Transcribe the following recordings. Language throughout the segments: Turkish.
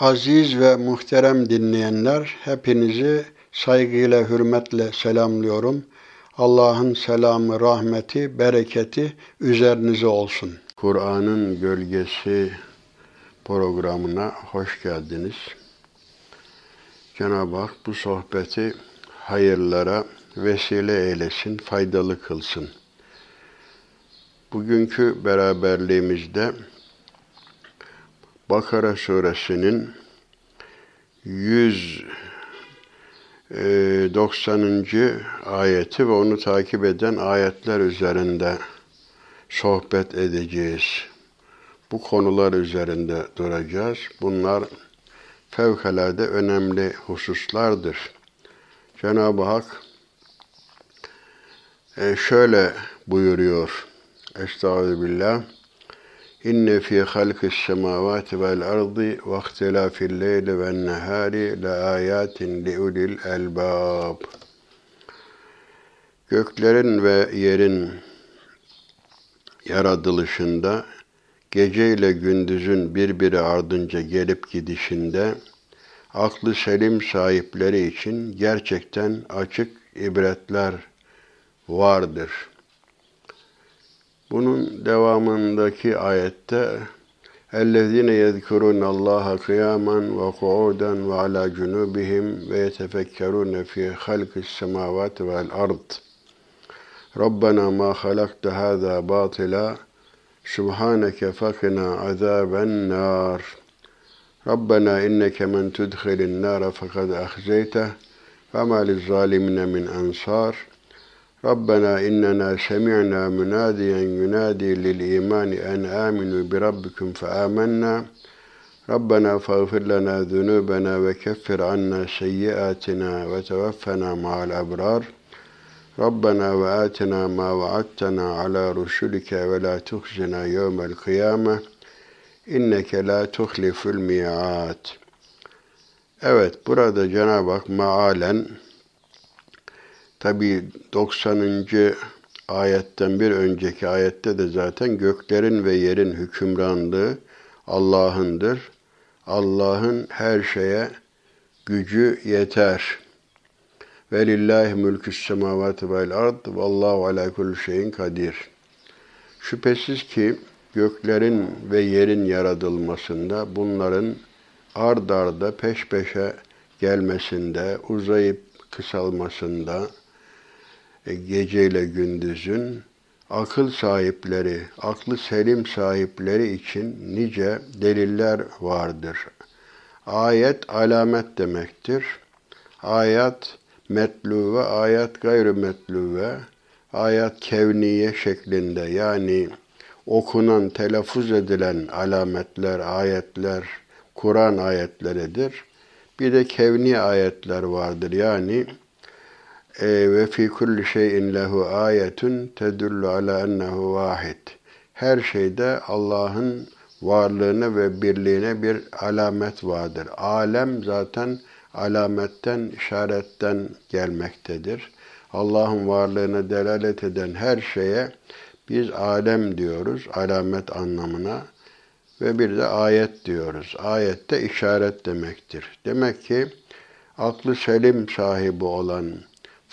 Aziz ve muhterem dinleyenler, hepinizi saygıyla, hürmetle selamlıyorum. Allah'ın selamı, rahmeti, bereketi üzerinize olsun. Kur'an'ın Gölgesi programına hoş geldiniz. Cenab-ı Hak bu sohbeti hayırlara vesile eylesin, faydalı kılsın. Bugünkü beraberliğimizde Bakara suresinin 190. E, ayeti ve onu takip eden ayetler üzerinde sohbet edeceğiz. Bu konular üzerinde duracağız. Bunlar fevkalade önemli hususlardır. Cenab-ı Hak e, şöyle buyuruyor. Estağfirullah. İnne fi halqis semavati vel ardı ve ihtilafil leyli ven nehari la ayatin li ulil elbab. Göklerin ve yerin yaratılışında gece ile gündüzün birbiri ardınca gelip gidişinde aklı selim sahipleri için gerçekten açık ibretler vardır.'' Bunun devamındaki ayette اَلَّذ۪ينَ يَذْكُرُونَ اللّٰهَ قِيَامًا وَقُعُودًا وَعَلَى جُنُوبِهِمْ وَيَتَفَكَّرُونَ فِي خَلْقِ السَّمَاوَاتِ وَالْأَرْضِ. رَبَّنَا مَا خَلَقْتَ هَذَا بَاطِلًا سُبْحَانَكَ فَقِنَا عَذَابَ النَّارِ. رَبَّنَا إِنَّكَ مَنْ تُدْخِلِ النَّارَ فَقَدْ أَخْزَيْتَهُ وَمَا لِلظَّالِمِينَ مِنْ أَنصَارٍ. Rabbena innena semi'na münadiyen yunadi lil imani en aminu bi rabbikum fe amennâ. Rabbena fağfir lana zunubena ve keffir anna seyyiatina ve tevaffena ma'al abrar. Rabbena ve atina ma vaattena ala rusulike ve la tuhzina yevmel kıyame. İnneke la tuhliful mi'at. Evet burada Cenab-ı Hak maalen Tabi 90. ayetten bir önceki ayette de zaten göklerin ve yerin hükümranlığı Allah'ındır. Allah'ın her şeye gücü yeter. Ve lillahi mülkü semavati vel ard vallahu ala kulli şeyin kadir. Şüphesiz ki göklerin ve yerin yaratılmasında bunların ard arda peş peşe gelmesinde, uzayıp kısalmasında, geceyle gündüzün akıl sahipleri, aklı selim sahipleri için nice deliller vardır. Ayet alamet demektir. Ayet metluve, ayet gayrı metluve, ayet kevniye şeklinde yani okunan, telaffuz edilen alametler, ayetler, Kur'an ayetleridir. Bir de kevni ayetler vardır. Yani e, ve fi kulli şeyin lehu ayetun tedullu ala ennehu vahid. Her şeyde Allah'ın varlığına ve birliğine bir alamet vardır. Alem zaten alametten, işaretten gelmektedir. Allah'ın varlığına delalet eden her şeye biz alem diyoruz, alamet anlamına ve bir de ayet diyoruz. Ayette işaret demektir. Demek ki aklı selim sahibi olan,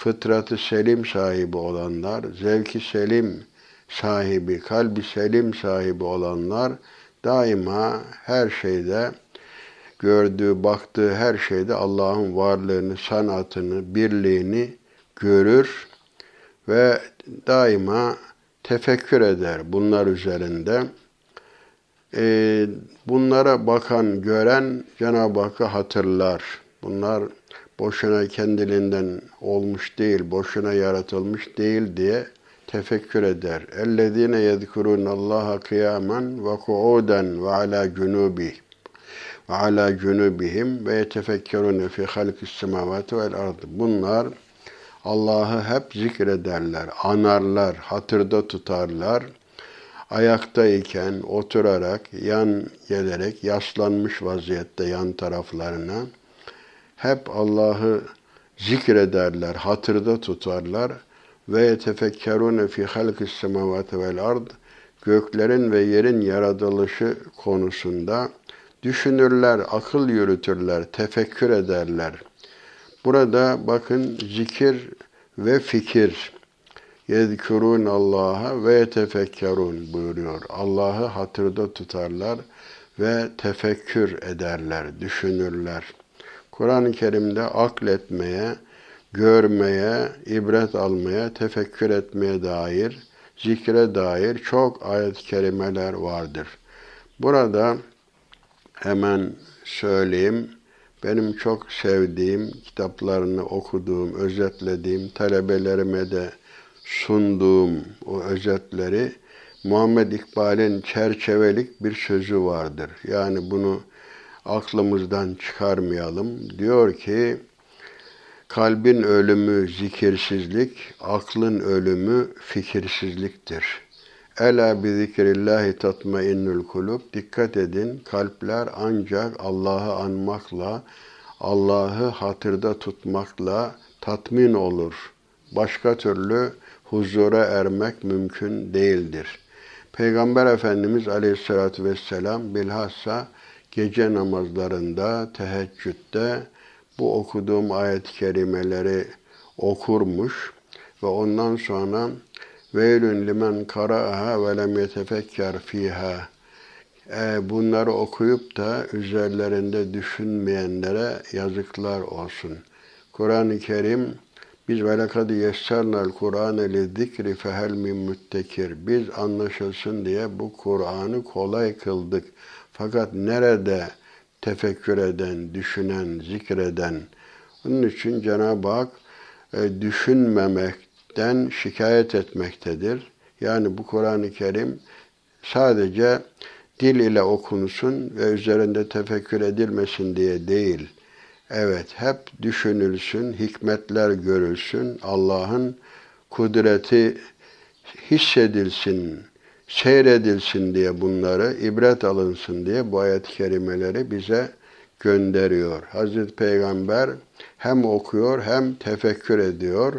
fıtratı selim sahibi olanlar, zevki selim sahibi, kalbi selim sahibi olanlar daima her şeyde gördüğü, baktığı her şeyde Allah'ın varlığını, sanatını, birliğini görür ve daima tefekkür eder bunlar üzerinde. Ee, bunlara bakan, gören Cenab-ı Hakk'ı hatırlar. Bunlar boşuna kendiliğinden olmuş değil, boşuna yaratılmış değil diye tefekkür eder. Ellezine yezkurun Allaha kıyamen ve kuuden ve ala cunubi ve ala cunubihim ve yetefekkerun fi halkis semavati. Bunlar Allah'ı hep zikrederler, anarlar, hatırda tutarlar. Ayaktayken oturarak, yan gelerek, yaslanmış vaziyette yan taraflarına hep Allah'ı zikrederler, hatırda tutarlar ve yetefekkerune fi halkis semavati vel ard göklerin ve yerin yaratılışı konusunda düşünürler, akıl yürütürler, tefekkür ederler. Burada bakın zikir ve fikir. Yezkurun Allah'a ve yetefekkerun buyuruyor. Allah'ı hatırda tutarlar ve tefekkür ederler, düşünürler. Kur'an-ı Kerim'de akletmeye, görmeye, ibret almaya, tefekkür etmeye dair, zikre dair çok ayet-i kerimeler vardır. Burada hemen söyleyeyim, benim çok sevdiğim, kitaplarını okuduğum, özetlediğim, talebelerime de sunduğum o özetleri Muhammed İkbal'in çerçevelik bir sözü vardır. Yani bunu aklımızdan çıkarmayalım. Diyor ki, kalbin ölümü zikirsizlik, aklın ölümü fikirsizliktir. Ela bi zikrillahi tatmainnul kulub. Dikkat edin, kalpler ancak Allah'ı anmakla, Allah'ı hatırda tutmakla tatmin olur. Başka türlü huzura ermek mümkün değildir. Peygamber Efendimiz Aleyhisselatü Vesselam bilhassa gece namazlarında, teheccüde bu okuduğum ayet-i kerimeleri okurmuş ve ondan sonra veylün limen kara'aha ve lem yetefekker fiha e, bunları okuyup da üzerlerinde düşünmeyenlere yazıklar olsun. Kur'an-ı Kerim biz ve lekad yessernel Kur'ane li zikri fehel min müttekir. Biz anlaşılsın diye bu Kur'an'ı kolay kıldık. Fakat nerede tefekkür eden, düşünen, zikreden? Onun için Cenab-ı Hak e, düşünmemekten şikayet etmektedir. Yani bu Kur'an-ı Kerim sadece dil ile okunsun ve üzerinde tefekkür edilmesin diye değil. Evet, hep düşünülsün, hikmetler görülsün, Allah'ın kudreti hissedilsin, seyredilsin diye bunları, ibret alınsın diye bu ayet-i kerimeleri bize gönderiyor. Hazreti Peygamber hem okuyor hem tefekkür ediyor.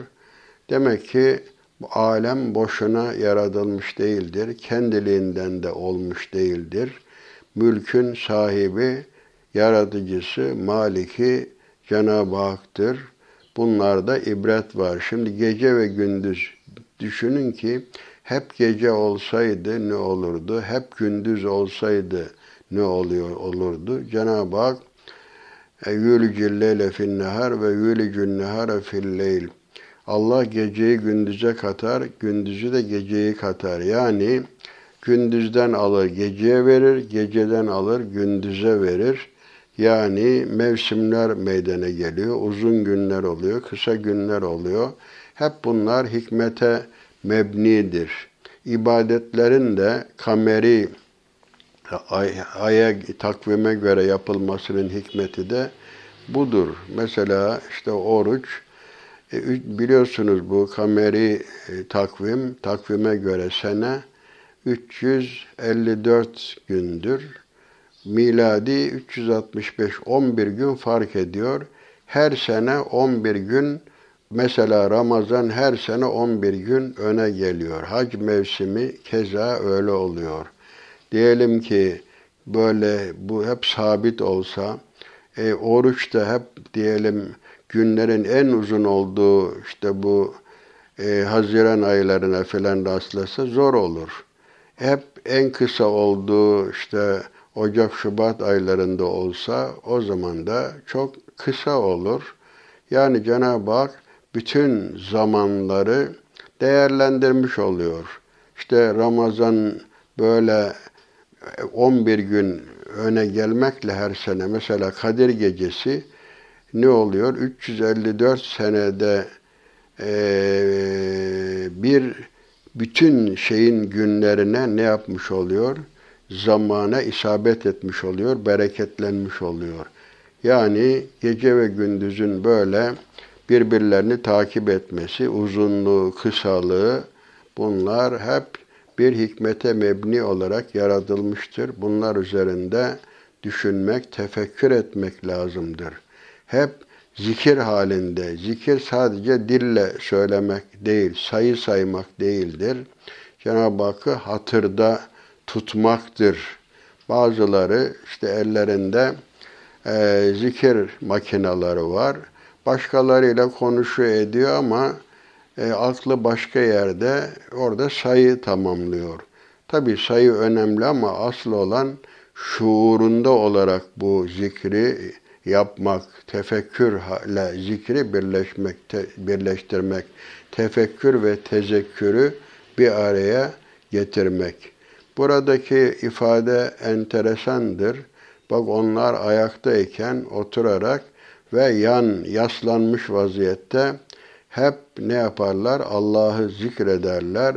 Demek ki bu alem boşuna yaratılmış değildir. Kendiliğinden de olmuş değildir. Mülkün sahibi, yaratıcısı, maliki Cenab-ı Hak'tır. Bunlarda ibret var. Şimdi gece ve gündüz düşünün ki hep gece olsaydı ne olurdu? Hep gündüz olsaydı ne oluyor olurdu? Cenab-ı Hak yülcül leyle fin nehar ve yülcül nehara fil leyl. Allah geceyi gündüze katar, gündüzü de geceyi katar. Yani gündüzden alır geceye verir, geceden alır gündüze verir. Yani mevsimler meydana geliyor, uzun günler oluyor, kısa günler oluyor. Hep bunlar hikmete mebnidir. İbadetlerin de kameri ay, aya takvime göre yapılmasının hikmeti de budur. Mesela işte oruç e, biliyorsunuz bu kameri e, takvim takvime göre sene 354 gündür. Miladi 365 11 gün fark ediyor. Her sene 11 gün Mesela Ramazan her sene 11 gün öne geliyor. Hac mevsimi keza öyle oluyor. Diyelim ki böyle bu hep sabit olsa, e, oruç da hep diyelim günlerin en uzun olduğu işte bu e, Haziran aylarına falan rastlasa zor olur. Hep en kısa olduğu işte Ocak, Şubat aylarında olsa o zaman da çok kısa olur. Yani Cenab-ı Hak bütün zamanları değerlendirmiş oluyor. İşte Ramazan böyle 11 gün öne gelmekle her sene mesela Kadir Gecesi ne oluyor? 354 senede e, bir bütün şeyin günlerine ne yapmış oluyor? Zamana isabet etmiş oluyor, bereketlenmiş oluyor. Yani gece ve gündüzün böyle birbirlerini takip etmesi, uzunluğu, kısalığı bunlar hep bir hikmete mebni olarak yaratılmıştır. Bunlar üzerinde düşünmek, tefekkür etmek lazımdır. Hep zikir halinde. Zikir sadece dille söylemek değil, sayı saymak değildir. Cenab-ı Hakk'ı hatırda tutmaktır. Bazıları işte ellerinde e, zikir makineleri var. Başkalarıyla konuşuyor ediyor ama e, aklı başka yerde orada sayı tamamlıyor. Tabi sayı önemli ama asıl olan şuurunda olarak bu zikri yapmak, tefekkürle zikri birleşmek, te, birleştirmek, tefekkür ve tezekkürü bir araya getirmek. Buradaki ifade enteresandır. Bak onlar ayaktayken oturarak ve yan yaslanmış vaziyette hep ne yaparlar? Allah'ı zikrederler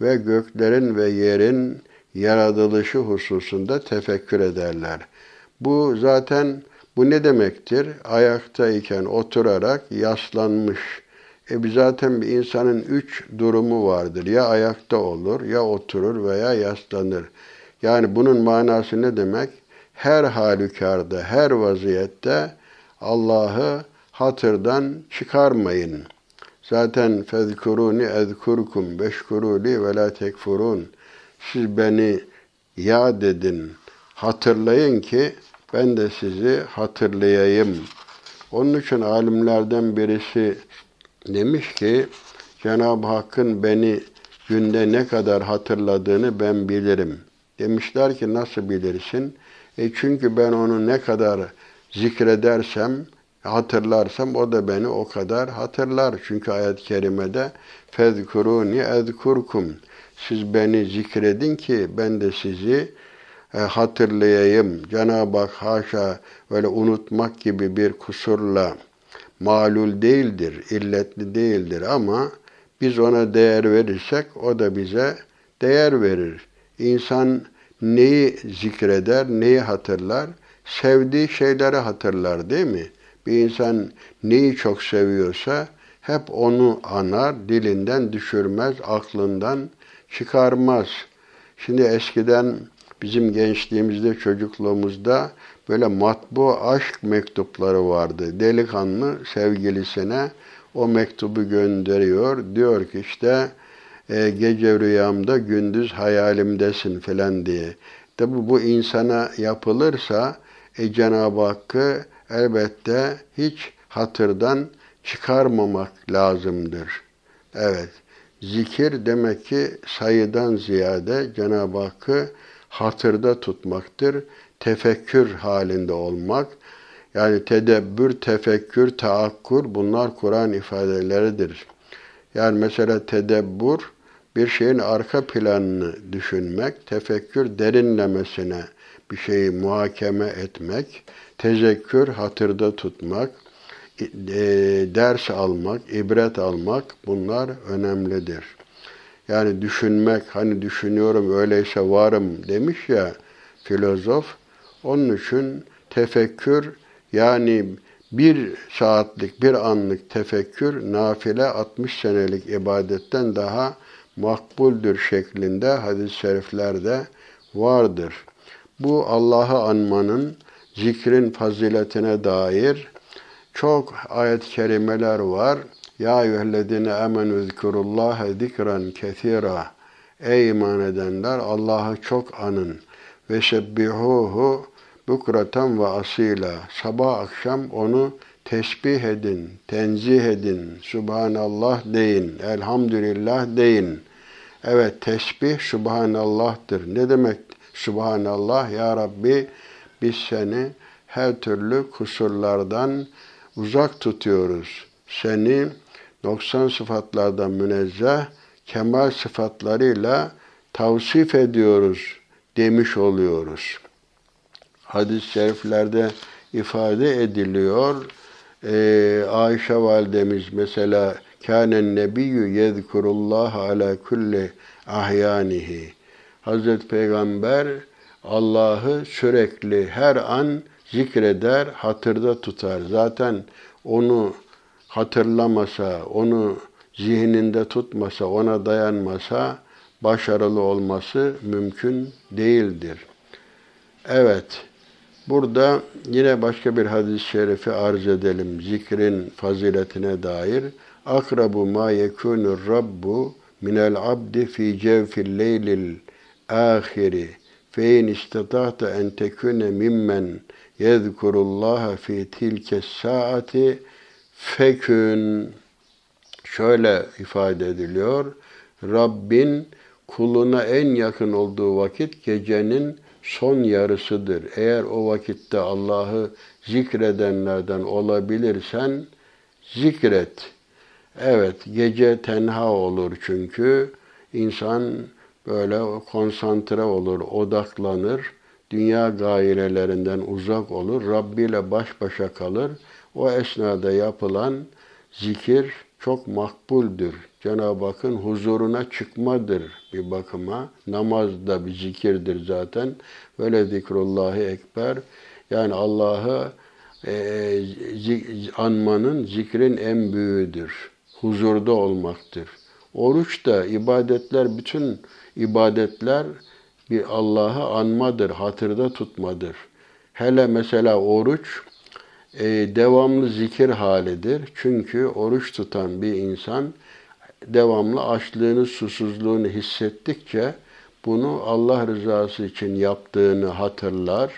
ve göklerin ve yerin yaratılışı hususunda tefekkür ederler. Bu zaten bu ne demektir? Ayaktayken oturarak yaslanmış. E zaten bir insanın üç durumu vardır. Ya ayakta olur, ya oturur veya yaslanır. Yani bunun manası ne demek? Her halükarda, her vaziyette Allah'ı hatırdan çıkarmayın. Zaten fezkuruni ezkurkum beşkuruli ve la tekfurun. Siz beni yad edin, hatırlayın ki ben de sizi hatırlayayım. Onun için alimlerden birisi demiş ki Cenab-ı Hakk'ın beni günde ne kadar hatırladığını ben bilirim. Demişler ki nasıl bilirsin? E çünkü ben onu ne kadar zikredersem, hatırlarsam o da beni o kadar hatırlar. Çünkü ayet-i kerimede fezkuruni ezkurkum. Siz beni zikredin ki ben de sizi e, hatırlayayım. Cenab-ı Hak haşa böyle unutmak gibi bir kusurla malul değildir, illetli değildir ama biz ona değer verirsek o da bize değer verir. İnsan neyi zikreder, neyi hatırlar? Sevdiği şeyleri hatırlar değil mi? Bir insan neyi çok seviyorsa hep onu anar, dilinden düşürmez, aklından çıkarmaz. Şimdi eskiden bizim gençliğimizde, çocukluğumuzda böyle matbu aşk mektupları vardı. Delikanlı sevgilisine o mektubu gönderiyor. Diyor ki işte e, gece rüyamda gündüz hayalimdesin filan diye. Tabi bu insana yapılırsa e, Cenab-ı Hakk'ı elbette hiç hatırdan çıkarmamak lazımdır. Evet, zikir demek ki sayıdan ziyade Cenab-ı Hakk'ı hatırda tutmaktır. Tefekkür halinde olmak. Yani tedebbür, tefekkür, taakkur bunlar Kur'an ifadeleridir. Yani mesela tedebbür bir şeyin arka planını düşünmek, tefekkür derinlemesine bir şeyi muhakeme etmek, tezekkür hatırda tutmak, e, ders almak, ibret almak bunlar önemlidir. Yani düşünmek, hani düşünüyorum öyleyse varım demiş ya filozof. Onun için tefekkür yani bir saatlik, bir anlık tefekkür nafile 60 senelik ibadetten daha makbuldür şeklinde hadis-i şeriflerde vardır. Bu Allah'ı anmanın, zikrin faziletine dair çok ayet-i kerimeler var. Ya eyyühellezine amenü zikurullaha zikran kethira. Ey iman edenler Allah'ı çok anın. Ve sebbihuhu bukratan ve asila. Sabah akşam onu tesbih edin, tenzih edin, Subhanallah deyin, Elhamdülillah deyin. Evet tesbih Subhanallah'tır. Ne demek Subhanallah? Ya Rabbi biz seni her türlü kusurlardan uzak tutuyoruz. Seni 90 sıfatlardan münezzeh, kemal sıfatlarıyla tavsif ediyoruz demiş oluyoruz. Hadis-i şeriflerde ifade ediliyor. Ee, Ayşe validemiz mesela kânen nebiyyü yezkurullah ala kulli ahyanihi. Hazreti Peygamber Allah'ı sürekli her an zikreder, hatırda tutar. Zaten onu hatırlamasa, onu zihninde tutmasa, ona dayanmasa başarılı olması mümkün değildir. Evet, burada yine başka bir hadis-i şerifi arz edelim. Zikrin faziletine dair. Akrabu ma yekunur rabbu minel abdi fi cevfil leylil ahiri fe in istata'ta en tekune mimmen yezkurullaha fi tilke saati fekün şöyle ifade ediliyor. Rabbin kuluna en yakın olduğu vakit gecenin son yarısıdır. Eğer o vakitte Allah'ı zikredenlerden olabilirsen zikret. Evet, gece tenha olur çünkü insan böyle konsantre olur, odaklanır, dünya gayrelerinden uzak olur, Rabbi ile baş başa kalır. O esnada yapılan zikir çok makbuldür. Cenab-ı Hakk'ın huzuruna çıkmadır bir bakıma. Namaz da bir zikirdir zaten. Böyle zikrullahi ekber. Yani Allah'ı e, anmanın zikrin en büyüğüdür. Huzurda olmaktır. Oruç da ibadetler, bütün ibadetler bir Allah'ı anmadır, hatırda tutmadır. Hele mesela oruç e, devamlı zikir halidir. Çünkü oruç tutan bir insan devamlı açlığını, susuzluğunu hissettikçe bunu Allah rızası için yaptığını hatırlar.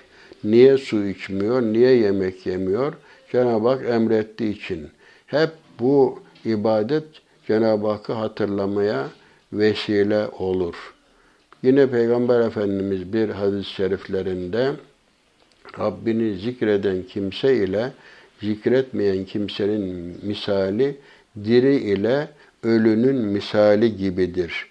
Niye su içmiyor, niye yemek yemiyor? Cenab-ı Hak emrettiği için. Hep bu ibadet Cenab-ı Hakk'ı hatırlamaya vesile olur. Yine Peygamber Efendimiz bir hadis-i şeriflerinde Rabbini zikreden kimse ile zikretmeyen kimsenin misali diri ile ölünün misali gibidir.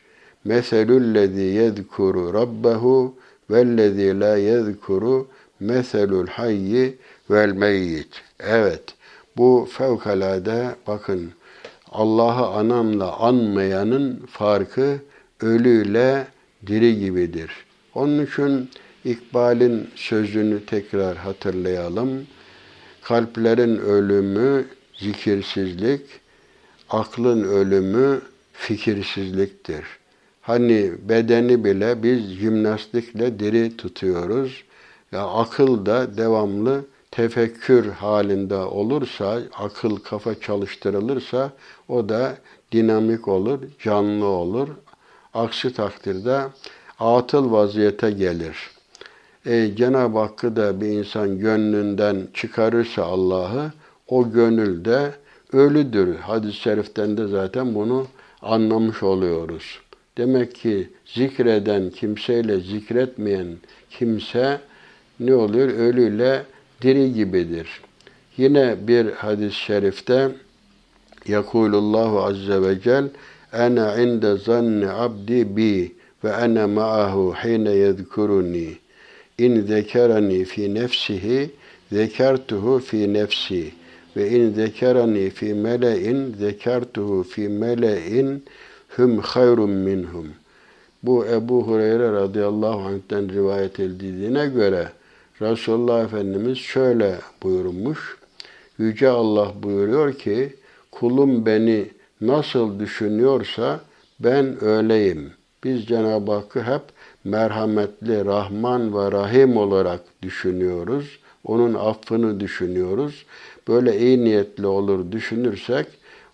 Meselüllezî yezkuru rabbehu vellezî la yezkuru meselul hayyi vel meyyit. Evet, bu fevkalade bakın Allah'ı anamla anmayanın farkı ölüyle diri gibidir. Onun için İkbal'in sözünü tekrar hatırlayalım. Kalplerin ölümü zikirsizlik, aklın ölümü fikirsizliktir. Hani bedeni bile biz jimnastikle diri tutuyoruz. Ya akıl da devamlı tefekkür halinde olursa, akıl kafa çalıştırılırsa o da dinamik olur, canlı olur. Aksi takdirde atıl vaziyete gelir. E, Cenab-ı Hakk'ı da bir insan gönlünden çıkarırsa Allah'ı, o gönülde ölüdür. Hadis-i şeriften de zaten bunu anlamış oluyoruz. Demek ki zikreden kimseyle zikretmeyen kimse ne oluyor? Ölüyle diri gibidir. Yine bir hadis-i şerifte Yakulullahu azze ve cel Ana inde zanni abdi bi ve ana ma'ahu hine yezkuruni. İn zekerani fi nefsihi zekertuhu fi nefsi ve in zekerani fi mele'in zekertuhu fi mele'in hum hayrun minhum. Bu Ebu Hureyre radıyallahu anh'ten rivayet edildiğine göre Resulullah Efendimiz şöyle buyurmuş. Yüce Allah buyuruyor ki kulum beni nasıl düşünüyorsa ben öyleyim. Biz Cenab-ı Hakk'ı hep merhametli, Rahman ve Rahim olarak düşünüyoruz. Onun affını düşünüyoruz. Böyle iyi niyetli olur düşünürsek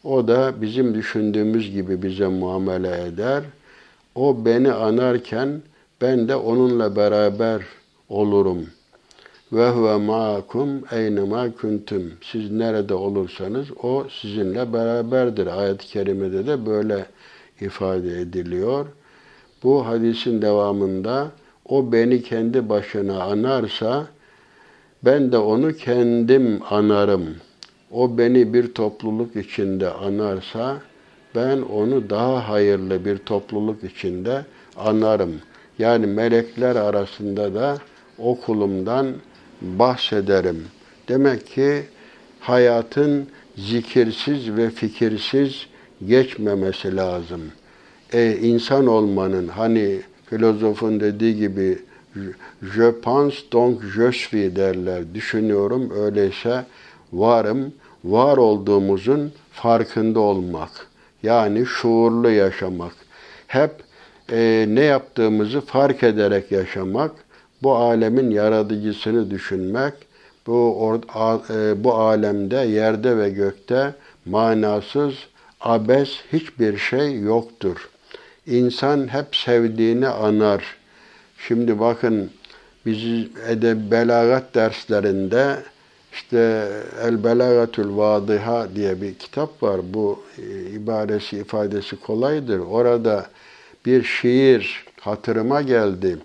o da bizim düşündüğümüz gibi bize muamele eder. O beni anarken ben de onunla beraber olurum. Ve huve ma'akum eynema kuntum. Siz nerede olursanız o sizinle beraberdir. Ayet-i kerimede de böyle ifade ediliyor. Bu hadisin devamında o beni kendi başına anarsa ben de onu kendim anarım. O beni bir topluluk içinde anarsa ben onu daha hayırlı bir topluluk içinde anarım. Yani melekler arasında da o kulumdan bahsederim. Demek ki hayatın zikirsiz ve fikirsiz geçmemesi lazım. E, insan olmanın hani filozofun dediği gibi je pense donc je suis derler. Düşünüyorum öyleyse varım. Var olduğumuzun farkında olmak. Yani şuurlu yaşamak. Hep e, ne yaptığımızı fark ederek yaşamak bu alemin yaratıcısını düşünmek, bu, e, bu alemde, yerde ve gökte manasız, abes hiçbir şey yoktur. İnsan hep sevdiğini anar. Şimdi bakın biz edeb belagat derslerinde işte El Belagatul Vadiha diye bir kitap var. Bu e, ibaresi ifadesi kolaydır. Orada bir şiir hatırıma geldi.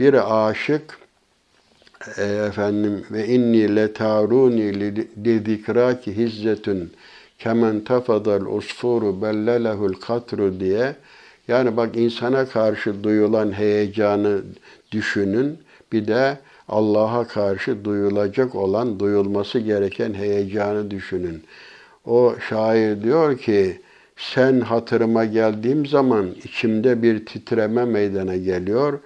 Bir aşık e, efendim ve inni letaruni li zikraki hizzetun kemen tafadal usfuru bellelehul katru diye yani bak insana karşı duyulan heyecanı düşünün. Bir de Allah'a karşı duyulacak olan, duyulması gereken heyecanı düşünün. O şair diyor ki, sen hatırıma geldiğim zaman içimde bir titreme meydana geliyor.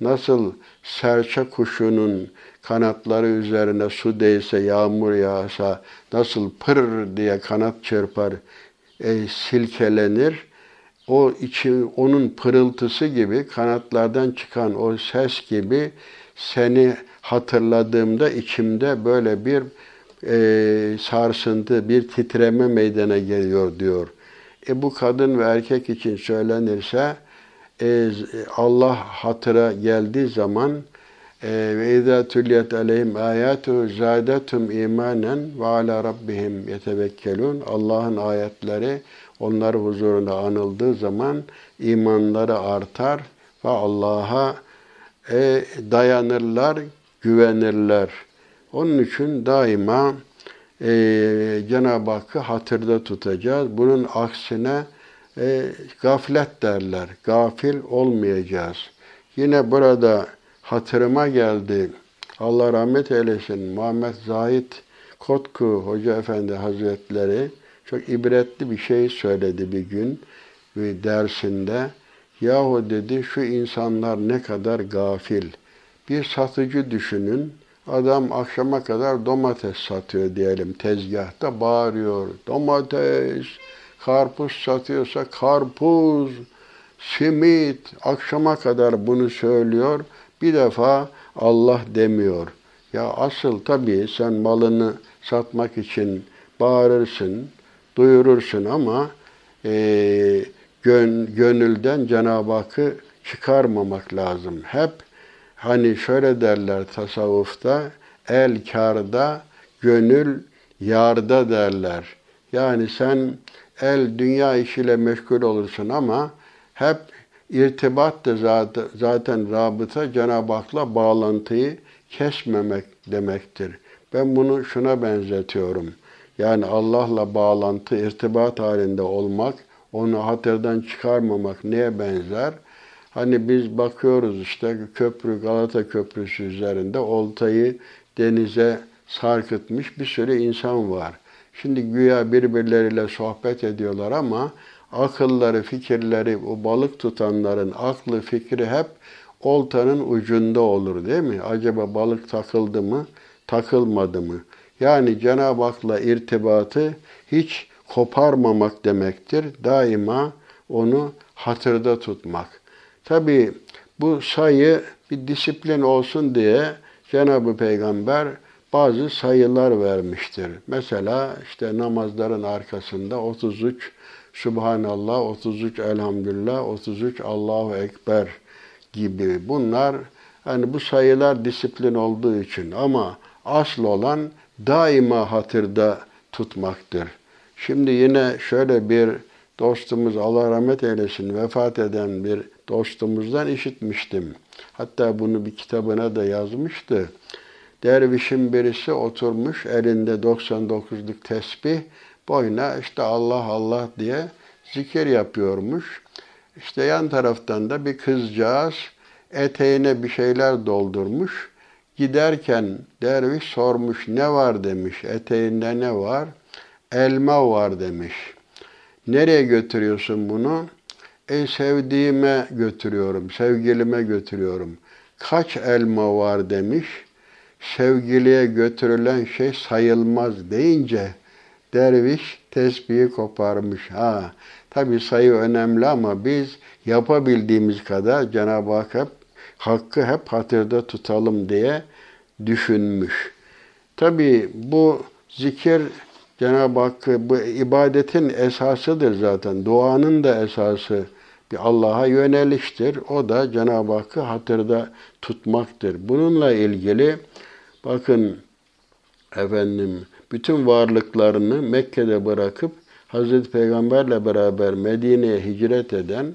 Nasıl serçe kuşunun kanatları üzerine su değse, yağmur yağsa, nasıl pır diye kanat çırpar, e, silkelenir. O içi, onun pırıltısı gibi, kanatlardan çıkan o ses gibi seni hatırladığımda içimde böyle bir e, sarsıntı, bir titreme meydana geliyor diyor. E bu kadın ve erkek için söylenirse e, Allah hatıra geldiği zaman e, ve izâ tülliyet aleyhim âyâtu zâdetum imanen ve alâ rabbihim yetevekkelûn Allah'ın ayetleri onlar huzurunda anıldığı zaman imanları artar ve Allah'a e, dayanırlar, güvenirler. Onun için daima e, Cenab-ı Hakk'ı hatırda tutacağız. Bunun aksine e, gaflet derler. Gafil olmayacağız. Yine burada hatırıma geldi. Allah rahmet eylesin. Muhammed Zahid Kotku Hoca Efendi Hazretleri çok ibretli bir şey söyledi bir gün bir dersinde. Yahu dedi şu insanlar ne kadar gafil. Bir satıcı düşünün. Adam akşama kadar domates satıyor diyelim tezgahta bağırıyor. Domates, karpuz satıyorsa karpuz, simit akşama kadar bunu söylüyor. Bir defa Allah demiyor. Ya asıl tabii sen malını satmak için bağırırsın, duyurursun ama e, gön, gönülden Cenab-ı Hakk'ı çıkarmamak lazım. Hep hani şöyle derler tasavvufta, el karda, gönül yarda derler. Yani sen el dünya işiyle meşgul olursun ama hep irtibat da zaten, zaten rabıta Cenab-ı Hak'la bağlantıyı kesmemek demektir. Ben bunu şuna benzetiyorum. Yani Allah'la bağlantı, irtibat halinde olmak, onu hatırdan çıkarmamak neye benzer? Hani biz bakıyoruz işte köprü, Galata Köprüsü üzerinde oltayı denize sarkıtmış bir sürü insan var. Şimdi güya birbirleriyle sohbet ediyorlar ama akılları, fikirleri, o balık tutanların aklı, fikri hep oltanın ucunda olur değil mi? Acaba balık takıldı mı, takılmadı mı? Yani Cenab-ı Hak'la irtibatı hiç koparmamak demektir. Daima onu hatırda tutmak. Tabi bu sayı bir disiplin olsun diye Cenab-ı Peygamber bazı sayılar vermiştir. Mesela işte namazların arkasında 33 Subhanallah, 33 Elhamdülillah, 33 Allahu Ekber gibi. Bunlar hani bu sayılar disiplin olduğu için ama asıl olan daima hatırda tutmaktır. Şimdi yine şöyle bir dostumuz Allah rahmet eylesin vefat eden bir dostumuzdan işitmiştim. Hatta bunu bir kitabına da yazmıştı. Dervişin birisi oturmuş elinde 99'luk tesbih boyuna işte Allah Allah diye zikir yapıyormuş. İşte yan taraftan da bir kızcağız eteğine bir şeyler doldurmuş. Giderken derviş sormuş ne var demiş. Eteğinde ne var? Elma var demiş. Nereye götürüyorsun bunu? Ey sevdiğime götürüyorum, sevgilime götürüyorum. Kaç elma var demiş. Sevgiliye götürülen şey sayılmaz deyince derviş tesbihi koparmış. Ha, tabi sayı önemli ama biz yapabildiğimiz kadar Cenab-ı Hak hep hakkı hep hatırda tutalım diye düşünmüş. Tabi bu zikir Cenab-ı Hakk'ı bu ibadetin esasıdır zaten. Duanın da esası bir Allah'a yöneliştir. O da Cenab-ı Hakk'ı hatırda tutmaktır. Bununla ilgili bakın efendim bütün varlıklarını Mekke'de bırakıp Hazreti Peygamberle beraber Medine'ye hicret eden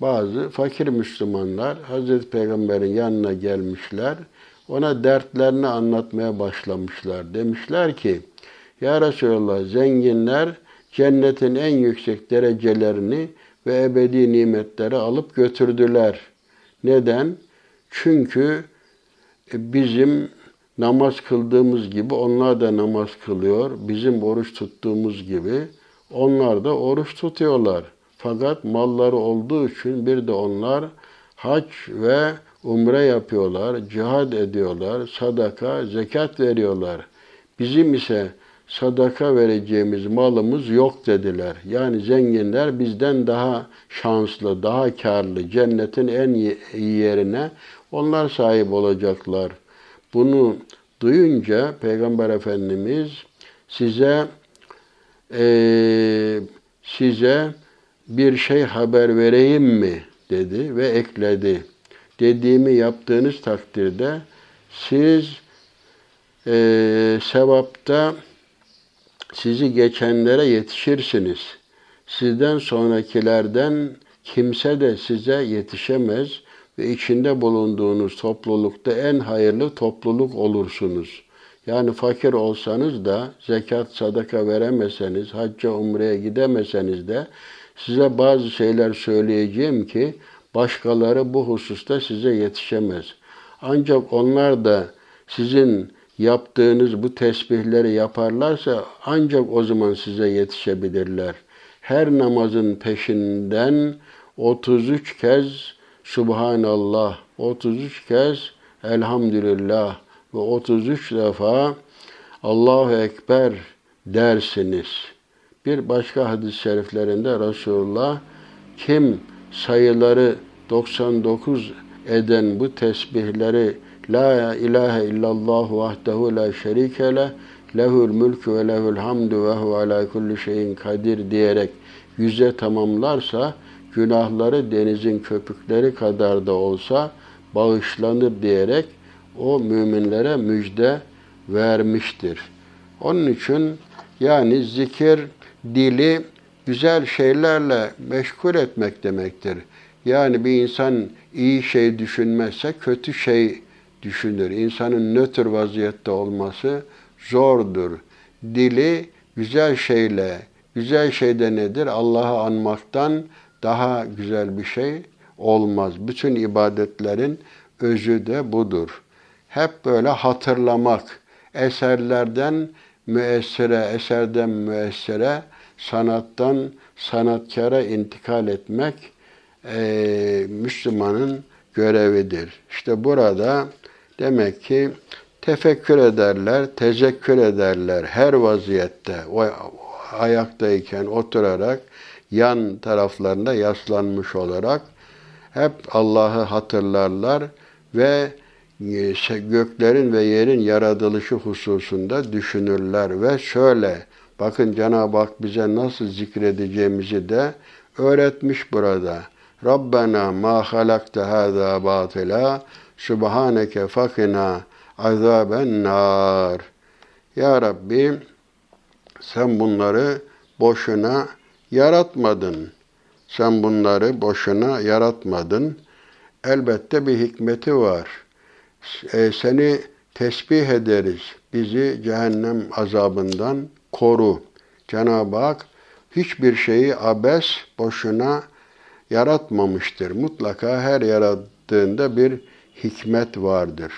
bazı fakir Müslümanlar Hazreti Peygamber'in yanına gelmişler. Ona dertlerini anlatmaya başlamışlar. Demişler ki, Ya Resulallah zenginler cennetin en yüksek derecelerini ve ebedi nimetleri alıp götürdüler. Neden? Çünkü bizim namaz kıldığımız gibi onlar da namaz kılıyor. Bizim oruç tuttuğumuz gibi onlar da oruç tutuyorlar. Fakat malları olduğu için bir de onlar hac ve umre yapıyorlar, cihad ediyorlar, sadaka, zekat veriyorlar. Bizim ise sadaka vereceğimiz malımız yok dediler. Yani zenginler bizden daha şanslı, daha karlı, cennetin en iyi yerine onlar sahip olacaklar. Bunu duyunca Peygamber Efendimiz size e, size bir şey haber vereyim mi dedi ve ekledi. Dediğimi yaptığınız takdirde siz e, sevapta sizi geçenlere yetişirsiniz. Sizden sonrakilerden kimse de size yetişemez ve içinde bulunduğunuz toplulukta en hayırlı topluluk olursunuz. Yani fakir olsanız da zekat, sadaka veremeseniz, hacca, umreye gidemeseniz de size bazı şeyler söyleyeceğim ki başkaları bu hususta size yetişemez. Ancak onlar da sizin yaptığınız bu tesbihleri yaparlarsa ancak o zaman size yetişebilirler. Her namazın peşinden 33 kez Subhanallah, 33 kez Elhamdülillah ve 33 defa Allahu Ekber dersiniz. Bir başka hadis-i şeriflerinde Resulullah kim sayıları 99 eden bu tesbihleri La ilahe illallah vahdehu la şerike leh lehul mülkü ve lehul hamdu ve hu ala kulli şeyin kadir diyerek yüze tamamlarsa günahları denizin köpükleri kadar da olsa bağışlanır diyerek o müminlere müjde vermiştir. Onun için yani zikir dili güzel şeylerle meşgul etmek demektir. Yani bir insan iyi şey düşünmezse kötü şey düşünür. İnsanın nötr vaziyette olması zordur. Dili güzel şeyle, güzel şey de nedir? Allah'ı anmaktan daha güzel bir şey olmaz. Bütün ibadetlerin özü de budur. Hep böyle hatırlamak, eserlerden müessire, eserden müessire, sanattan sanatkara intikal etmek e, Müslümanın görevidir. İşte burada demek ki tefekkür ederler, tezekkür ederler her vaziyette. O ayaktayken oturarak yan taraflarında yaslanmış olarak hep Allah'ı hatırlarlar ve e, göklerin ve yerin yaratılışı hususunda düşünürler ve şöyle bakın Cenab-ı Hak bize nasıl zikredeceğimizi de öğretmiş burada. Rabbena ma halakte hâzâ batila subhaneke fakina azaben nar. Ya Rabbi sen bunları boşuna yaratmadın. Sen bunları boşuna yaratmadın. Elbette bir hikmeti var. E, seni tesbih ederiz. Bizi cehennem azabından koru. Cenab-ı Hak hiçbir şeyi abes, boşuna yaratmamıştır. Mutlaka her yarattığında bir hikmet vardır.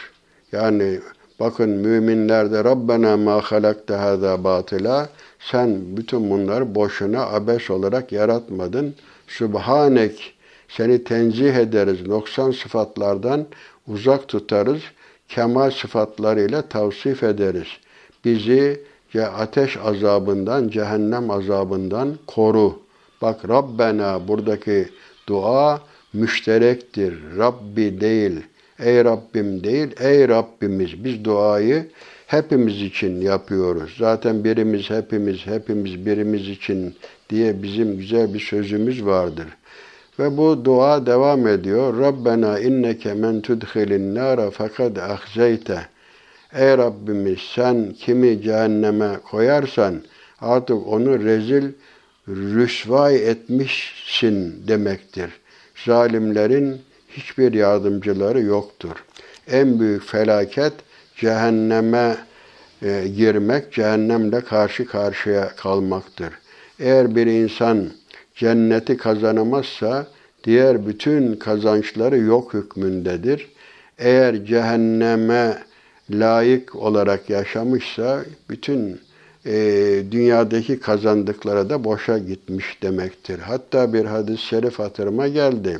Yani bakın müminlerde Rabbena ma halakte hâzâ batıla sen bütün bunları boşuna abes olarak yaratmadın. Sübhanek seni tenzih ederiz. Noksan sıfatlardan uzak tutarız. Kemal sıfatlarıyla tavsif ederiz. Bizi ateş azabından, cehennem azabından koru. Bak Rabbena buradaki dua müşterektir. Rabbi değil, ey Rabbim değil, ey Rabbimiz. Biz duayı hepimiz için yapıyoruz. Zaten birimiz hepimiz, hepimiz birimiz için diye bizim güzel bir sözümüz vardır. Ve bu dua devam ediyor. Rabbena inneke men tudhilin nara fakat ahzeyte. Ey Rabbimiz sen kimi cehenneme koyarsan artık onu rezil rüsvay etmişsin demektir. Zalimlerin hiçbir yardımcıları yoktur. En büyük felaket cehenneme e, girmek, cehennemle karşı karşıya kalmaktır. Eğer bir insan cenneti kazanamazsa diğer bütün kazançları yok hükmündedir. Eğer cehenneme layık olarak yaşamışsa bütün e, dünyadaki kazandıkları da boşa gitmiş demektir. Hatta bir hadis-i şerif hatırıma geldi.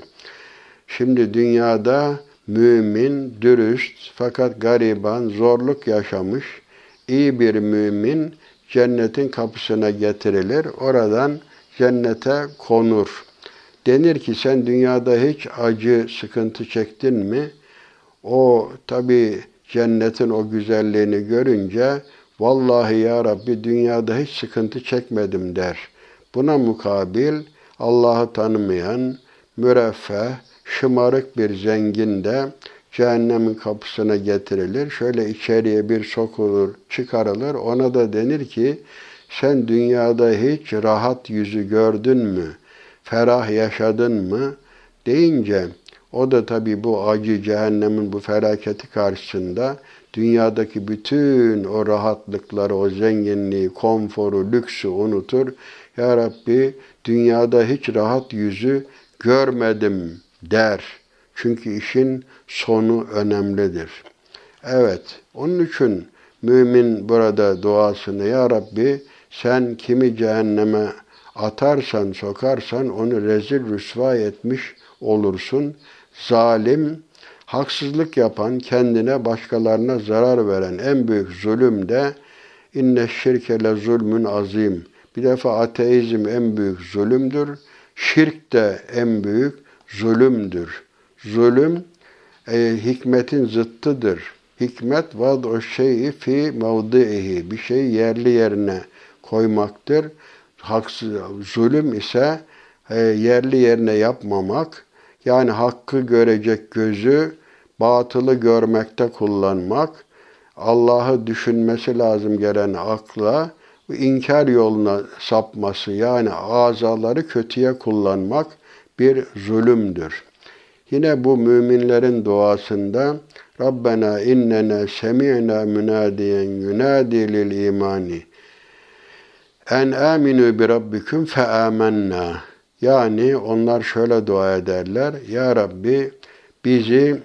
Şimdi dünyada mümin, dürüst fakat gariban, zorluk yaşamış iyi bir mümin cennetin kapısına getirilir. Oradan cennete konur. Denir ki sen dünyada hiç acı, sıkıntı çektin mi? O tabi cennetin o güzelliğini görünce vallahi ya Rabbi dünyada hiç sıkıntı çekmedim der. Buna mukabil Allah'ı tanımayan, müreffeh, şımarık bir zengin de cehennemin kapısına getirilir. Şöyle içeriye bir sokulur, çıkarılır. Ona da denir ki sen dünyada hiç rahat yüzü gördün mü? Ferah yaşadın mı? Deyince o da tabi bu acı cehennemin bu felaketi karşısında dünyadaki bütün o rahatlıkları, o zenginliği, konforu, lüksü unutur. Ya Rabbi dünyada hiç rahat yüzü görmedim der. Çünkü işin sonu önemlidir. Evet, onun için mümin burada duasını Ya Rabbi sen kimi cehenneme atarsan, sokarsan onu rezil rüsva etmiş olursun. Zalim, haksızlık yapan, kendine başkalarına zarar veren en büyük zulüm de inne şirke le zulmün azim. Bir defa ateizm en büyük zulümdür. Şirk de en büyük zulümdür. Zulüm e, hikmetin zıttıdır. Hikmet vad o şeyi fi mevdihi. Bir şey yerli yerine koymaktır. Haksız, zulüm ise e, yerli yerine yapmamak, yani hakkı görecek gözü batılı görmekte kullanmak, Allah'ı düşünmesi lazım gelen akla inkar yoluna sapması yani azaları kötüye kullanmak bir zulümdür. Yine bu müminlerin duasında Rabbena innena semi'na münadiyen yunadi lil imani en aminu bi rabbikum fe amennâ. Yani onlar şöyle dua ederler. Ya Rabbi bizi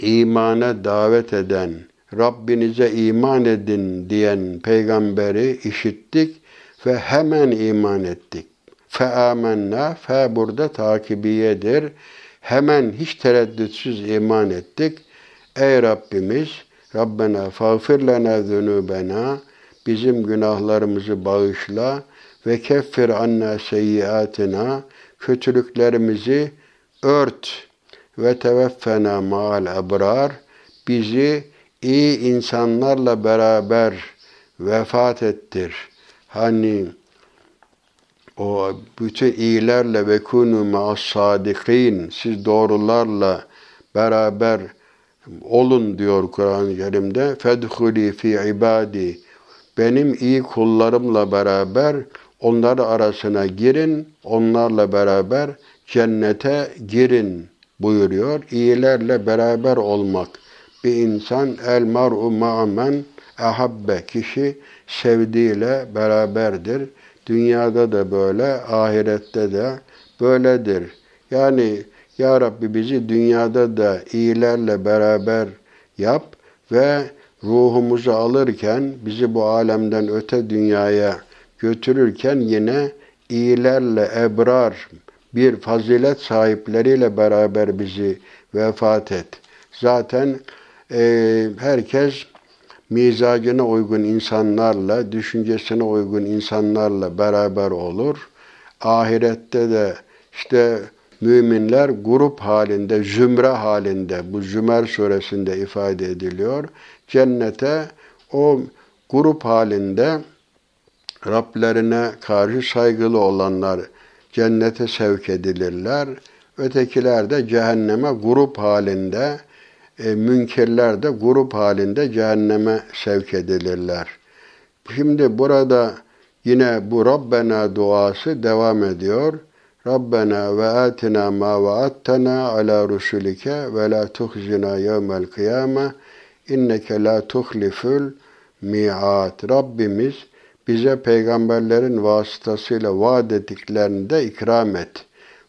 imana davet eden, Rabbinize iman edin diyen peygamberi işittik ve hemen iman ettik. Fe amennâ, fe burada takibiyedir. Hemen hiç tereddütsüz iman ettik. Ey Rabbimiz, Rabbena fağfir lena zunubena, bizim günahlarımızı bağışla ve keffir anna seyyiatina, kötülüklerimizi ört ve teveffena ma'al ebrar, bizi iyi insanlarla beraber vefat ettir. Hani o bütün iyilerle ve kunu ma'as sadikin siz doğrularla beraber olun diyor Kur'an-ı Kerim'de. Fedhuli fi ibadi benim iyi kullarımla beraber onlar arasına girin, onlarla beraber cennete girin buyuruyor. İyilerle beraber olmak. Bir insan el mar'u ma'men ahabbe kişi sevdiğiyle beraberdir. Dünyada da böyle, ahirette de böyledir. Yani Ya Rabbi bizi dünyada da iyilerle beraber yap ve ruhumuzu alırken, bizi bu alemden öte dünyaya götürürken yine iyilerle ebrar, bir fazilet sahipleriyle beraber bizi vefat et. Zaten e, herkes mizacına uygun insanlarla, düşüncesine uygun insanlarla beraber olur. Ahirette de işte müminler grup halinde, zümre halinde, bu Zümer suresinde ifade ediliyor. Cennete o grup halinde Rablerine karşı saygılı olanlar cennete sevk edilirler. Ötekiler de cehenneme grup halinde, e, münkirler de grup halinde cehenneme sevk edilirler. Şimdi burada yine bu Rabbena duası devam ediyor. Rabbena ve atina ma vaattena ala rusulike ve la tuhzina yevmel kıyame inneke la tuhliful mi'at. Rabbimiz bize peygamberlerin vasıtasıyla vaat ettiklerini de ikram et.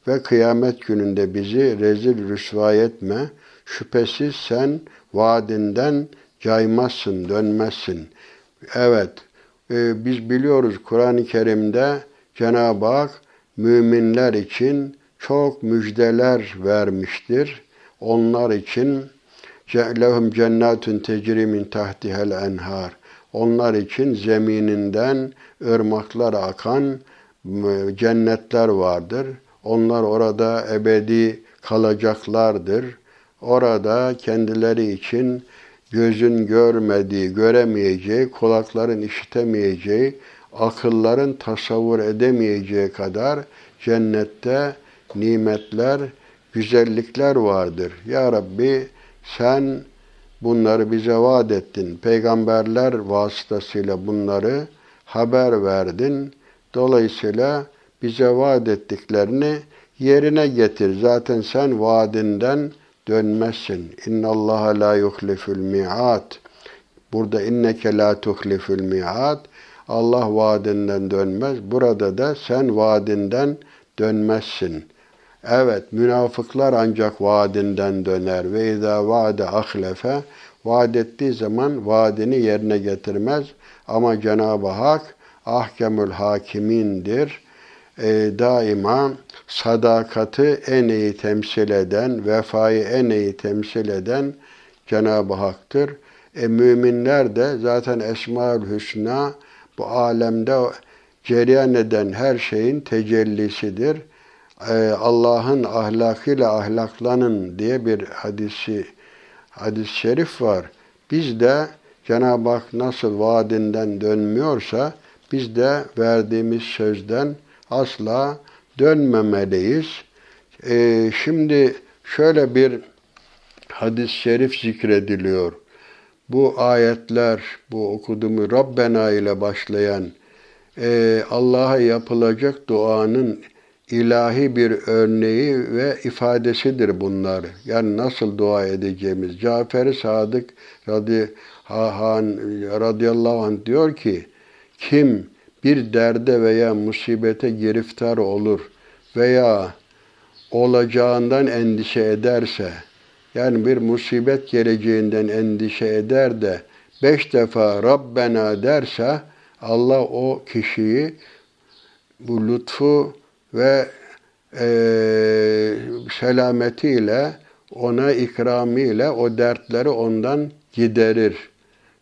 Ve kıyamet gününde bizi rezil rüsvay etme. Şüphesiz sen vaadinden caymazsın, dönmezsin. Evet, e, biz biliyoruz Kur'an-ı Kerim'de Cenab-ı Hak müminler için çok müjdeler vermiştir. Onlar için lehum cennetun tecri min tahtihel enhar. Onlar için zemininden ırmaklar akan cennetler vardır. Onlar orada ebedi kalacaklardır. Orada kendileri için gözün görmediği, göremeyeceği, kulakların işitemeyeceği, akılların tasavvur edemeyeceği kadar cennette nimetler, güzellikler vardır. Ya Rabbi sen bunları bize vaat ettin. Peygamberler vasıtasıyla bunları haber verdin. Dolayısıyla bize vaat ettiklerini yerine getir. Zaten sen vaadinden dönmezsin. İnna Allah la yuhliful mi'at. Burada inneke la tuhliful mi'at. Allah vaadinden dönmez. Burada da sen vaadinden dönmezsin. Evet, münafıklar ancak vaadinden döner. Ve izâ vaade ahlefe, vaad ettiği zaman vaadini yerine getirmez. Ama Cenab-ı Hak ahkemül hakimindir. E, daima sadakati en iyi temsil eden, vefayı en iyi temsil eden Cenab-ı Hak'tır. E, müminler de zaten Esmaül Hüsna bu alemde cereyan eden her şeyin tecellisidir. Ee, Allah'ın ahlakıyla ahlaklanın diye bir hadisi hadis-i şerif var. Biz de Cenab-ı Hak nasıl vaadinden dönmüyorsa biz de verdiğimiz sözden asla dönmemeliyiz. Ee, şimdi şöyle bir hadis-i şerif zikrediliyor. Bu ayetler, bu okuduğumu Rabbena ile başlayan e, Allah'a yapılacak duanın ilahi bir örneği ve ifadesidir bunlar. Yani nasıl dua edeceğimiz. Cafer-i Sadık radıyallahu anh diyor ki, kim bir derde veya musibete giriftar olur veya olacağından endişe ederse, yani bir musibet geleceğinden endişe eder de beş defa Rabbena derse Allah o kişiyi bu lütfu ve e, selametiyle ona ikramıyla o dertleri ondan giderir.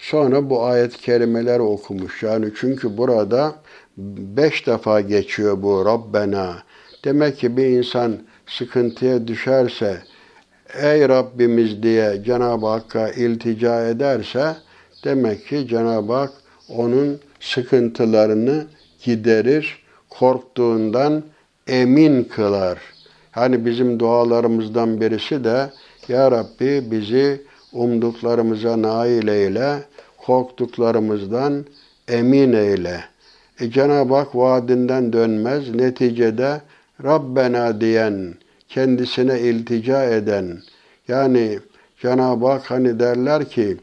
Sonra bu ayet-i kerimeler okumuş. Yani çünkü burada beş defa geçiyor bu Rabbena. Demek ki bir insan sıkıntıya düşerse, ey Rabbimiz diye Cenab-ı Hakk'a iltica ederse, demek ki Cenab-ı Hak onun sıkıntılarını giderir, korktuğundan emin kılar. Hani bizim dualarımızdan birisi de Ya Rabbi bizi umduklarımıza nail eyle, korktuklarımızdan emin eyle. E Cenab-ı Hak vaadinden dönmez. Neticede Rabbena diyen, kendisine iltica eden, yani Cenab-ı Hak hani derler ki,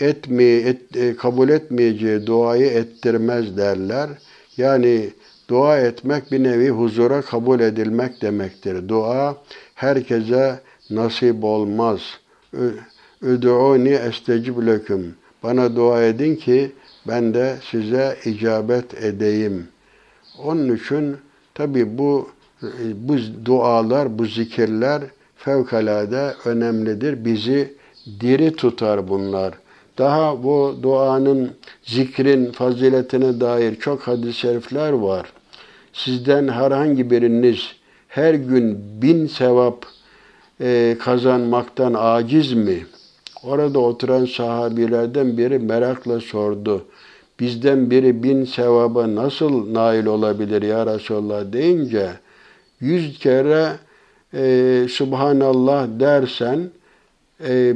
etmeye, et, e, kabul etmeyeceği duayı ettirmez derler. Yani dua etmek bir nevi huzura kabul edilmek demektir. Dua herkese nasip olmaz. Üd'uni estecib leküm. Bana dua edin ki ben de size icabet edeyim. Onun için tabi bu bu dualar, bu zikirler fevkalade önemlidir. Bizi diri tutar bunlar. Daha bu duanın, zikrin faziletine dair çok hadis-i şerifler var. Sizden herhangi biriniz her gün bin sevap e, kazanmaktan aciz mi? Orada oturan sahabilerden biri merakla sordu. Bizden biri bin sevaba nasıl nail olabilir ya Resulallah deyince yüz kere e, Subhanallah dersen e,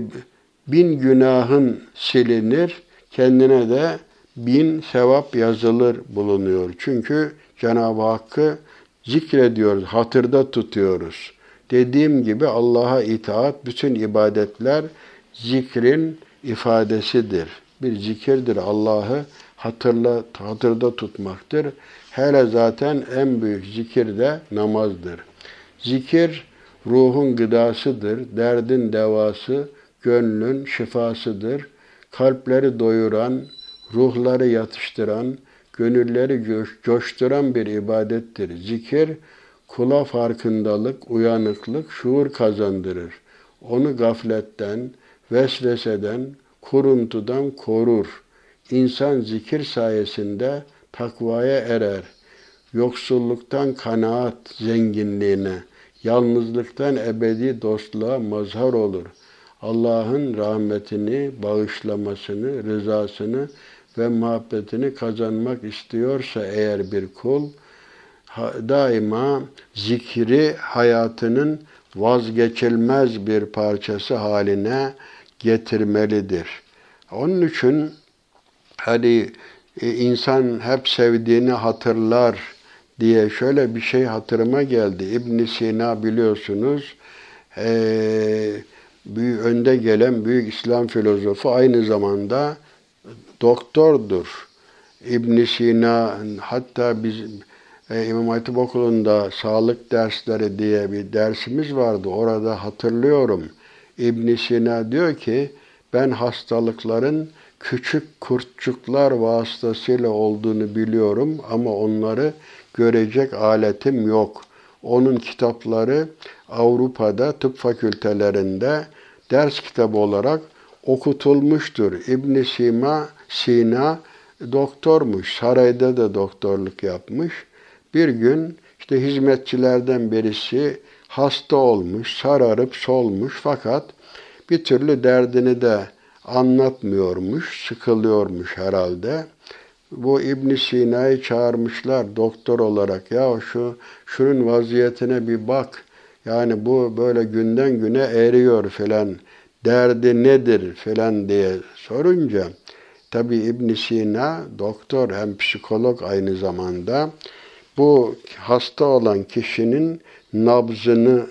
bin günahın silinir, kendine de bin sevap yazılır bulunuyor. Çünkü Cenab-ı Hakk'ı zikrediyoruz, hatırda tutuyoruz. Dediğim gibi Allah'a itaat, bütün ibadetler zikrin ifadesidir. Bir zikirdir Allah'ı hatırla, hatırda tutmaktır. Hele zaten en büyük zikir de namazdır. Zikir ruhun gıdasıdır, derdin devası, gönlün şifasıdır. Kalpleri doyuran, ruhları yatıştıran, gönülleri coşturan bir ibadettir. Zikir, kula farkındalık, uyanıklık, şuur kazandırır. Onu gafletten, vesveseden, kuruntudan korur. İnsan zikir sayesinde takvaya erer. Yoksulluktan kanaat zenginliğine, yalnızlıktan ebedi dostluğa mazhar olur. Allah'ın rahmetini, bağışlamasını, rızasını ve muhabbetini kazanmak istiyorsa eğer bir kul, daima zikri hayatının vazgeçilmez bir parçası haline getirmelidir. Onun için hani e, insan hep sevdiğini hatırlar diye şöyle bir şey hatırıma geldi. İbn Sina biliyorsunuz e, büyük, önde gelen büyük İslam filozofu aynı zamanda doktordur. İbn Sina hatta biz e, İmam Hatip Okulu'nda sağlık dersleri diye bir dersimiz vardı. Orada hatırlıyorum. İbn Sina diyor ki ben hastalıkların küçük kurtçuklar vasıtasıyla olduğunu biliyorum ama onları görecek aletim yok. Onun kitapları Avrupa'da tıp fakültelerinde ders kitabı olarak okutulmuştur. İbn Sina, Sina doktormuş. Sarayda da doktorluk yapmış. Bir gün işte hizmetçilerden birisi hasta olmuş, sararıp solmuş fakat bir türlü derdini de anlatmıyormuş, sıkılıyormuş herhalde. Bu İbn Sina'yı çağırmışlar doktor olarak. Ya şu şunun vaziyetine bir bak. Yani bu böyle günden güne eriyor falan. Derdi nedir falan diye sorunca tabi İbn Sina doktor hem psikolog aynı zamanda bu hasta olan kişinin nabzını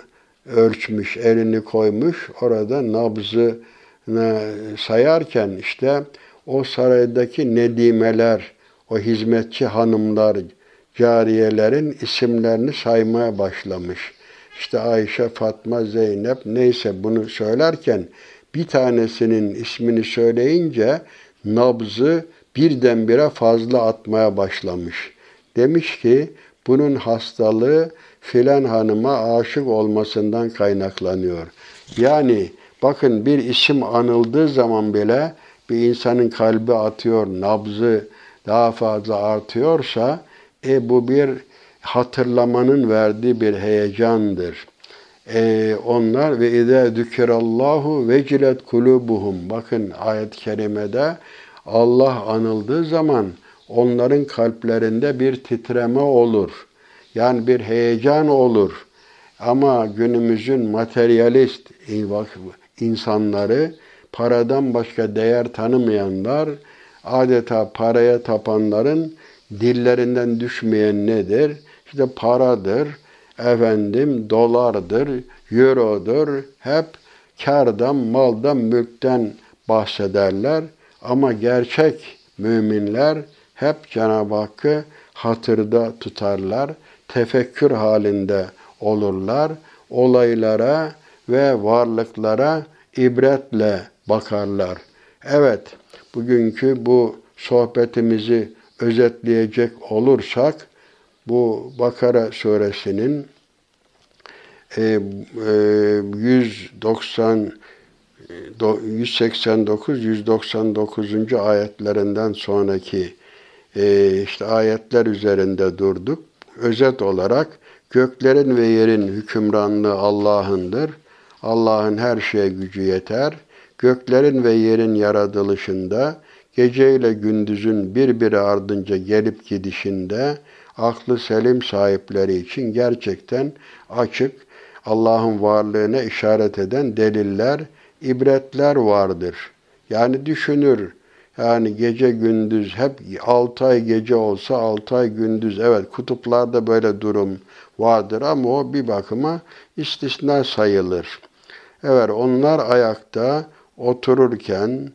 ölçmüş, elini koymuş. Orada nabzı sayarken işte o saraydaki nedimeler, o hizmetçi hanımlar, cariyelerin isimlerini saymaya başlamış. İşte Ayşe, Fatma, Zeynep neyse bunu söylerken bir tanesinin ismini söyleyince nabzı birdenbire fazla atmaya başlamış. Demiş ki bunun hastalığı filan hanıma aşık olmasından kaynaklanıyor. Yani bakın bir isim anıldığı zaman bile bir insanın kalbi atıyor, nabzı daha fazla artıyorsa e, bu bir hatırlamanın verdiği bir heyecandır. E, onlar ve izâ zükirallahu vecilet kulubuhum. Bakın ayet-i kerimede Allah anıldığı zaman onların kalplerinde bir titreme olur. Yani bir heyecan olur. Ama günümüzün materyalist insanları, paradan başka değer tanımayanlar, adeta paraya tapanların dillerinden düşmeyen nedir? İşte paradır, efendim dolardır, eurodur, hep kardan, maldan, mülkten bahsederler. Ama gerçek müminler hep Cenab-ı Hakk'ı hatırda tutarlar, tefekkür halinde olurlar, olaylara ve varlıklara ibretle bakarlar. Evet, bugünkü bu sohbetimizi özetleyecek olursak, bu Bakara suresinin 190 189 199. ayetlerinden sonraki e, işte ayetler üzerinde durduk. Özet olarak göklerin ve yerin hükümranlığı Allah'ındır. Allah'ın her şeye gücü yeter. Göklerin ve yerin yaratılışında, gece ile gündüzün birbiri ardınca gelip gidişinde aklı selim sahipleri için gerçekten açık Allah'ın varlığına işaret eden deliller, ibretler vardır. Yani düşünür. Yani gece gündüz hep 6 ay gece olsa 6 ay gündüz. Evet kutuplarda böyle durum vardır ama o bir bakıma istisna sayılır. Evet onlar ayakta otururken,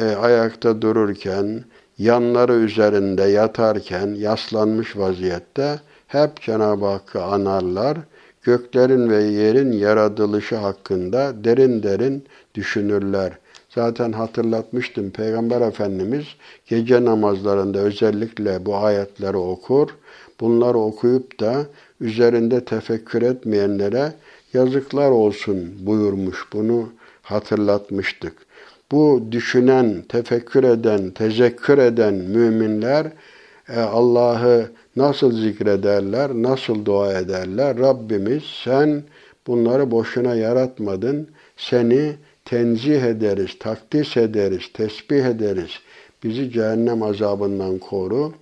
e, ayakta dururken, yanları üzerinde yatarken, yaslanmış vaziyette hep Cenab-ı Hakk'ı anarlar. Göklerin ve yerin yaratılışı hakkında derin derin düşünürler. Zaten hatırlatmıştım Peygamber Efendimiz gece namazlarında özellikle bu ayetleri okur. Bunları okuyup da üzerinde tefekkür etmeyenlere yazıklar olsun buyurmuş. Bunu hatırlatmıştık. Bu düşünen, tefekkür eden, tezekkür eden müminler e, Allah'ı nasıl zikrederler, nasıl dua ederler? Rabbimiz sen bunları boşuna yaratmadın. Seni tenzih ederiz, takdis ederiz, tesbih ederiz. Bizi cehennem azabından koru.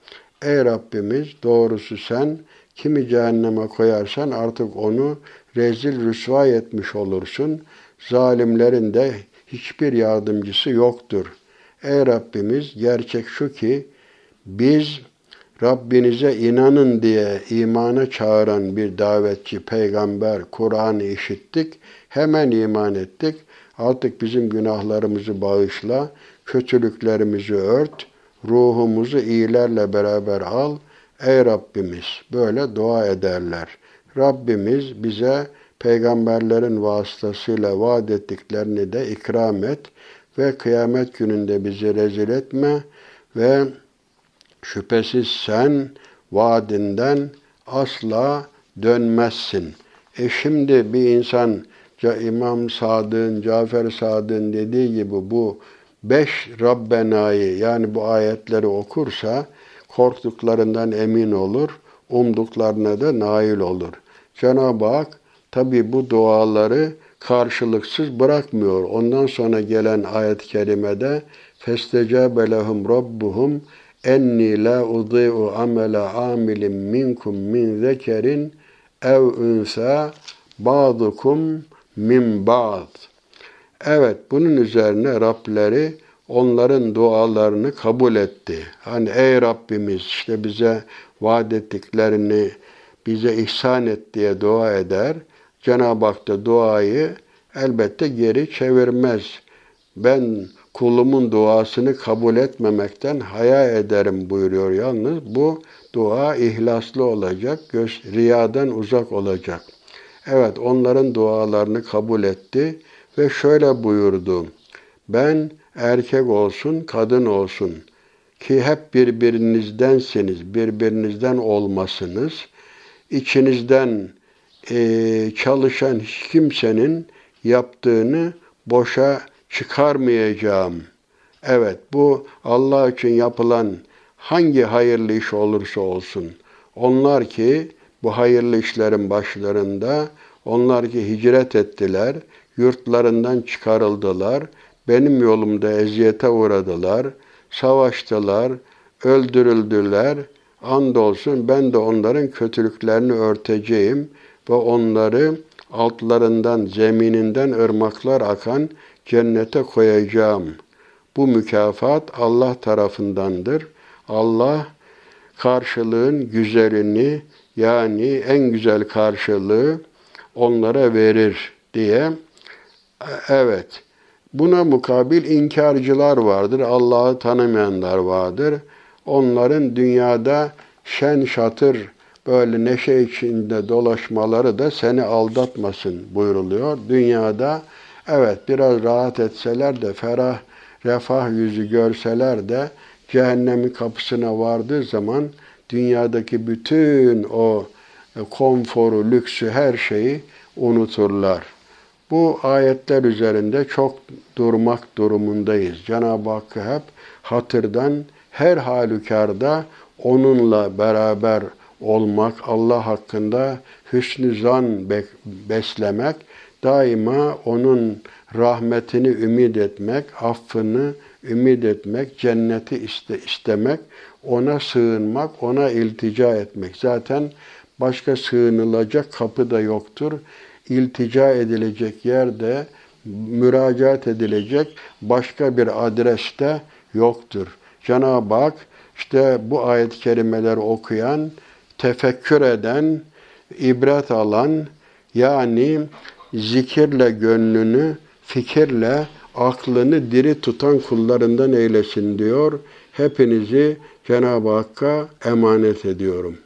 Ey Rabbimiz doğrusu sen kimi cehenneme koyarsan artık onu rezil rüsva etmiş olursun. Zalimlerin de hiçbir yardımcısı yoktur. Ey Rabbimiz gerçek şu ki biz Rabbinize inanın diye imana çağıran bir davetçi, peygamber, Kur'an'ı işittik. Hemen iman ettik. Artık bizim günahlarımızı bağışla, kötülüklerimizi ört, ruhumuzu iyilerle beraber al. Ey Rabbimiz böyle dua ederler. Rabbimiz bize peygamberlerin vasıtasıyla vaat ettiklerini de ikram et ve kıyamet gününde bizi rezil etme ve şüphesiz sen vaadinden asla dönmezsin. E şimdi bir insan İmam Sadık'ın, Cafer Sadık'ın dediği gibi bu beş Rabbena'yı yani bu ayetleri okursa korktuklarından emin olur, umduklarına da nail olur. Cenab-ı Hak tabi bu duaları karşılıksız bırakmıyor. Ondan sonra gelen ayet-i kerimede فَاسْتَجَابَ لَهُمْ رَبُّهُمْ enni la udi'u amela amilin minkum min zekerin ev unsa ba'dukum min ba'd. Evet bunun üzerine Rableri onların dualarını kabul etti. Hani ey Rabbimiz işte bize vaat ettiklerini bize ihsan et diye dua eder. Cenab-ı Hak da duayı elbette geri çevirmez. Ben kulumun duasını kabul etmemekten haya ederim buyuruyor yalnız. Bu dua ihlaslı olacak, göz, riyadan uzak olacak. Evet onların dualarını kabul etti ve şöyle buyurdu. Ben erkek olsun, kadın olsun ki hep birbirinizdensiniz, birbirinizden olmasınız. İçinizden e, çalışan hiç kimsenin yaptığını boşa çıkarmayacağım. Evet bu Allah için yapılan hangi hayırlı iş olursa olsun. Onlar ki bu hayırlı işlerin başlarında onlar ki hicret ettiler, yurtlarından çıkarıldılar, benim yolumda eziyete uğradılar, savaştılar, öldürüldüler. Andolsun ben de onların kötülüklerini örteceğim ve onları altlarından, zemininden ırmaklar akan cennete koyacağım. Bu mükafat Allah tarafındandır. Allah karşılığın güzelini yani en güzel karşılığı onlara verir diye evet buna mukabil inkarcılar vardır. Allah'ı tanımayanlar vardır. Onların dünyada şen şatır böyle neşe içinde dolaşmaları da seni aldatmasın buyuruluyor. Dünyada Evet biraz rahat etseler de ferah, refah yüzü görseler de cehennemin kapısına vardığı zaman dünyadaki bütün o e, konforu, lüksü, her şeyi unuturlar. Bu ayetler üzerinde çok durmak durumundayız. Cenab-ı Hakk'ı hep hatırdan, her halükarda onunla beraber olmak, Allah hakkında hüsnü zan beslemek, daima onun rahmetini ümit etmek, affını ümit etmek, cenneti iste, istemek, ona sığınmak, ona iltica etmek. Zaten başka sığınılacak kapı da yoktur. İltica edilecek yerde, müracaat edilecek başka bir adreste yoktur. Cenab-ı Hak işte bu ayet-i kerimeleri okuyan, tefekkür eden, ibret alan, yani zikirle gönlünü, fikirle aklını diri tutan kullarından eylesin diyor. Hepinizi Cenab-ı Hakk'a emanet ediyorum.